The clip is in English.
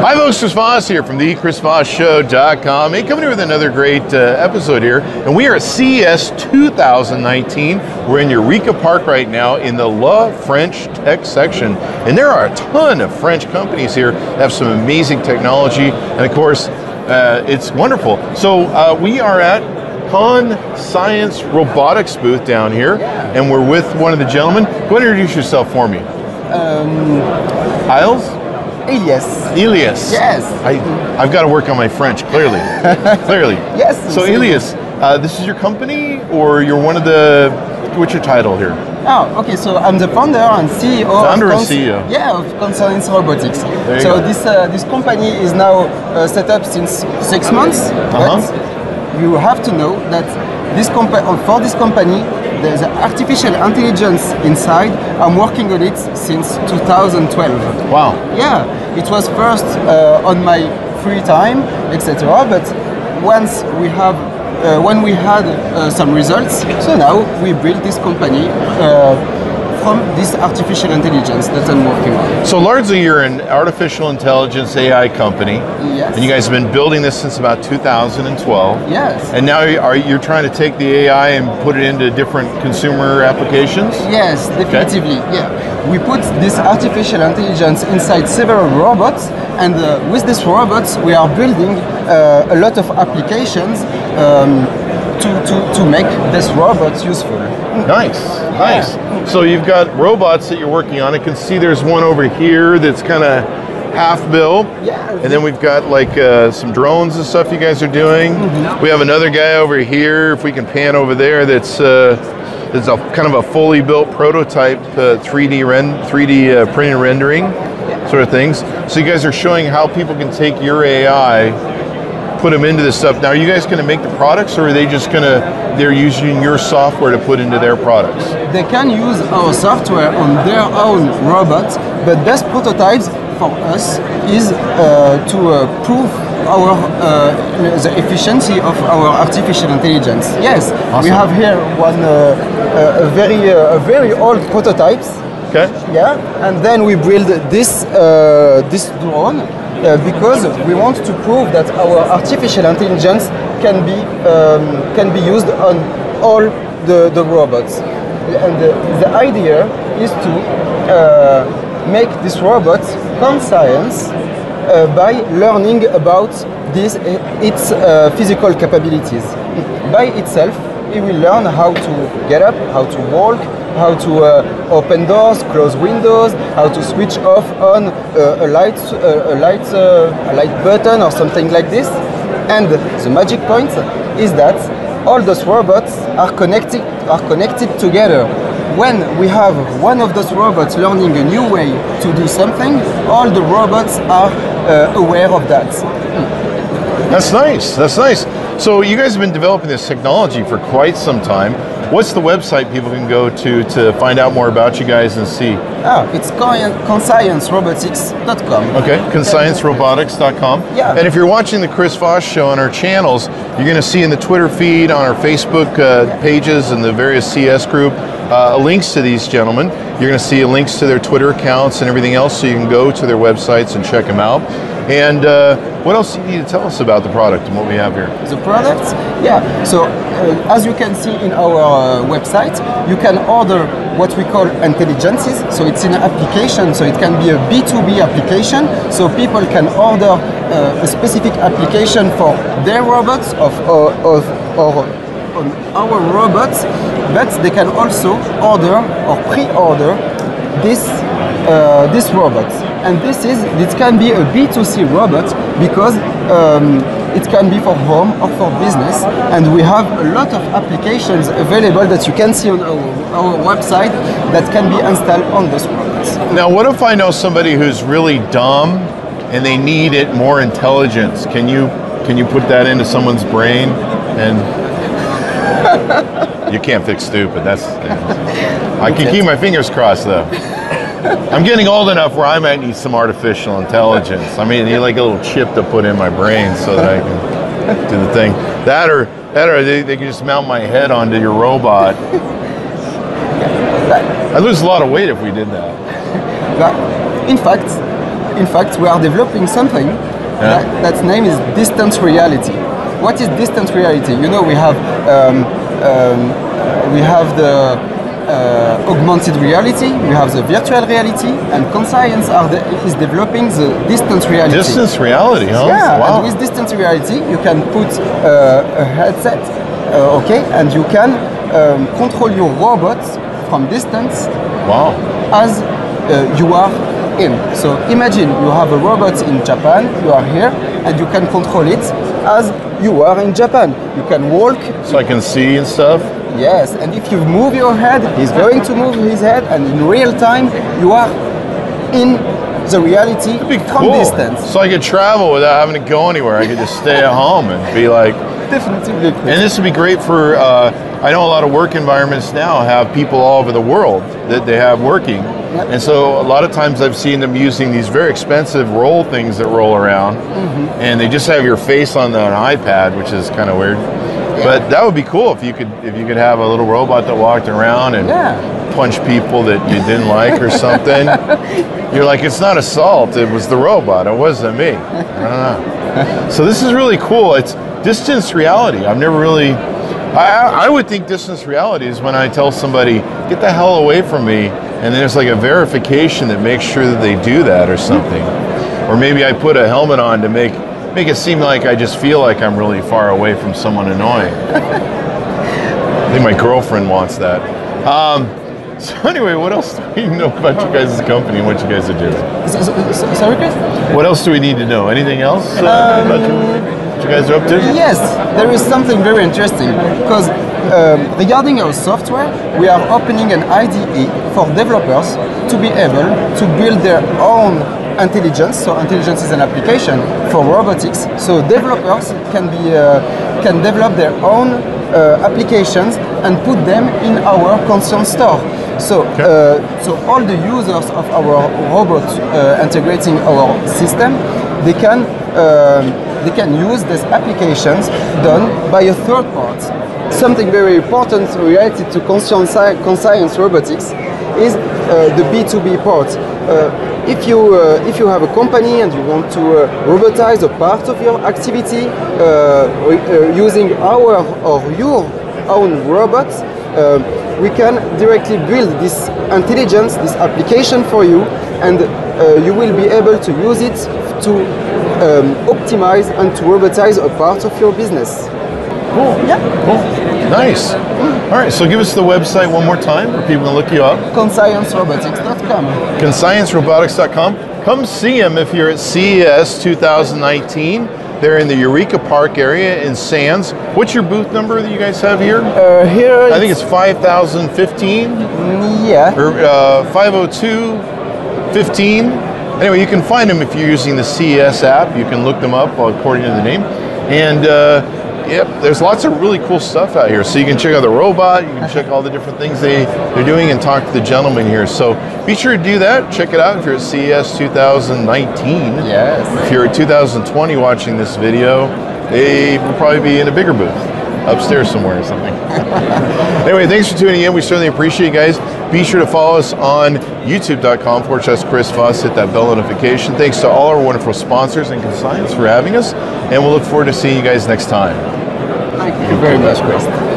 Hi folks, Chris Voss here from the chrisvossshow.com. Hey, coming here with another great uh, episode here. And we are at CES 2019. We're in Eureka Park right now in the La French Tech section. And there are a ton of French companies here that have some amazing technology. And of course, uh, it's wonderful. So uh, we are at Con Science Robotics booth down here. And we're with one of the gentlemen. Go ahead and introduce yourself for me. Um, Isles? Elias. Elias. Yes. I, I've got to work on my French, clearly. clearly. Yes, So. Elias, uh, this is your company, or you're one of the. What's your title here? Oh, okay. So I'm the founder and CEO. Founder of and CEO. Yeah, of Conscience Robotics. you so this uh, this company is now uh, set up since six months. Uh-huh. But you have to know that this compa- for this company, there's artificial intelligence inside. I'm working on it since 2012. Wow. Yeah, it was first uh, on my free time, etc. But once we have, uh, when we had uh, some results, so now we built this company uh, from this artificial intelligence that I'm working on. So, largely, you're an artificial intelligence AI company. Yes. And you guys have been building this since about 2012. Yes. And now are you trying to take the AI and put it into different consumer applications? Yes, definitively. Yeah, we put this artificial intelligence inside several robots, and uh, with these robots, we are building uh, a lot of applications um, to, to, to make these robots useful. Nice, nice. So you've got robots that you're working on. I can see there's one over here that's kind of half built. Yeah. And then we've got like uh, some drones and stuff you guys are doing. We have another guy over here. If we can pan over there, that's uh, that's a kind of a fully built prototype, uh, 3D ren 3D uh, printing rendering sort of things. So you guys are showing how people can take your AI put them into this stuff. Now, are you guys going to make the products, or are they just going to they're using your software to put into their products? They can use our software on their own robots, but best prototypes for us is uh, to uh, prove our uh, the efficiency of our artificial intelligence. Yes, Awesome. we have here one uh, a a very uh, a very old prototypes. Okay. Yeah, and then we build this uh, this drone uh, because we want to prove that our artificial intelligence can be um, can be used on all the, the robots. And the, the idea is to uh, make this robot conscience uh, by learning about this its uh, physical capabilities. By itself, it will learn how to get up, how to walk, how to uh, open doors, close windows, how to switch off on uh, a light, uh, a light, uh, a light button or something like this. And the magic point is that all those robots are connected, are connected together. When we have one of those robots learning a new way to do something, all the robots are uh, aware of that. That's nice. That's nice. So you guys have been developing this technology for quite some time. What's the website people can go to to find out more about you guys and see? Ah, it's con- consciencerobotics.com. Okay, consciencerobotics.com. Yeah. And if you're watching the Chris Voss show on our channels, you're going to see in the Twitter feed, on our Facebook uh, pages, and the various CES group, uh, links to these gentlemen. You're going to see links to their Twitter accounts and everything else, so you can go to their websites and check them out. And uh, what else do you need to tell us about the product and what we have here? the products. Yeah, so uh, as you can see in our uh, website, you can order what we call intelligences. So it's an application, so it can be a B2B application. So people can order uh, a specific application for their robots of, or, of, or on our robots, but they can also order or pre-order this uh, this robot. And this is this can be a B2C robot because um, it can be for home or for business. And we have a lot of applications available that you can see on our, our website that can be installed on this robot. Now, what if I know somebody who's really dumb and they need it more intelligence? Can you can you put that into someone's brain and you can't fix stupid. That's I can keep my fingers crossed though. I'm getting old enough where I might need some artificial intelligence. I mean, I need like a little chip to put in my brain so that I can do the thing. That or that or they, they can just mount my head onto your robot. I lose a lot of weight if we did that. In fact, in fact, we are developing something that, that's name is distance reality. What is distance reality? You know, we have um, um, we have the uh, augmented reality, we have the virtual reality, and Conscience are the, is developing the distance reality. Distance reality, huh? Yeah, Wow. and with distance reality, you can put uh, a headset, uh, okay, and you can um, control your robot from distance wow. as uh, you are in. So imagine you have a robot in Japan, you are here, and you can control it as you are in Japan. You can walk, So I can see and stuff. yes, and if you move your head, he's going to move his head, and in real time, you are in the reality Be from cool. distance. So I could travel without having to go anywhere. I could just stay at home and be like, Definitely. and this would be great for. Uh, I know a lot of work environments now have people all over the world that they have working, and so a lot of times I've seen them using these very expensive roll things that roll around, and they just have your face on the, an iPad, which is kind of weird. But that would be cool if you could if you could have a little robot that walked around and Yeah. Punch people that you didn't like or something. You're like, it's not assault. It was the robot. It wasn't me. I don't know. So this is really cool. It's distance reality. I've never really. I, I I would think distance reality is when I tell somebody, "Get the hell away from me," and there's like a verification that makes sure that they do that or something. Or maybe I put a helmet on to make make it seem like I just feel like I'm really far away from someone annoying. I think my girlfriend wants that. Um, so anyway, what else do we know about you guys' company and what you guys are doing? So- so- so- sorry, Chris? What else do we need to know? Anything else uh, about your, what you guys are up to? Yes, there is something very interesting because um, regarding our software, we are opening an IDE for developers to be able to build their own intelligence. So intelligence is an application for robotics. So developers can be uh, can develop their own uh, applications and put them in our conscience store. So, uh, so all the users of our robot uh, integrating our system, they can um, they can use these applications done by a third part. Something very important related to conscience, conscience robotics is uh, the B2B part. Uh, if you uh, if you have a company and you want to uh, robotize a part of your activity uh, uh, using our or your own robots, uh, we can directly build this intelligence, this application for you, and uh, you will be able to use it to um, optimize and to robotize a part of your business. Cool. Yeah. Cool. Nice. All right, so give us the website one more time for people to look you up. Consciencerobotics.com. consciencerobotics.com. Come see them if you're at CES 2019. They're in the Eureka Park area in Sands. What's your booth number that you guys have here? Uh, here, I think it's 5015 yeah. or uh, 502 15. Anyway, you can find them if you're using the CES app. You can look them up according to the name. And uh, yep, there's lots of really cool stuff out here. So you can check out the robot, you can check all the different things they, they're doing and talk to the gentleman here. So be sure to do that. Check it out if you're at CES 2019. Yes. If you're at 2020 watching this video, they will probably be in a bigger booth upstairs somewhere or something. anyway, thanks for tuning in. We certainly appreciate you guys. Be sure to follow us on youtube.com forward slash Chris Voss. Hit that bell notification. Thanks to all our wonderful sponsors and consignors for having us. And we'll look forward to seeing you guys next time. Thank you very much, Chris.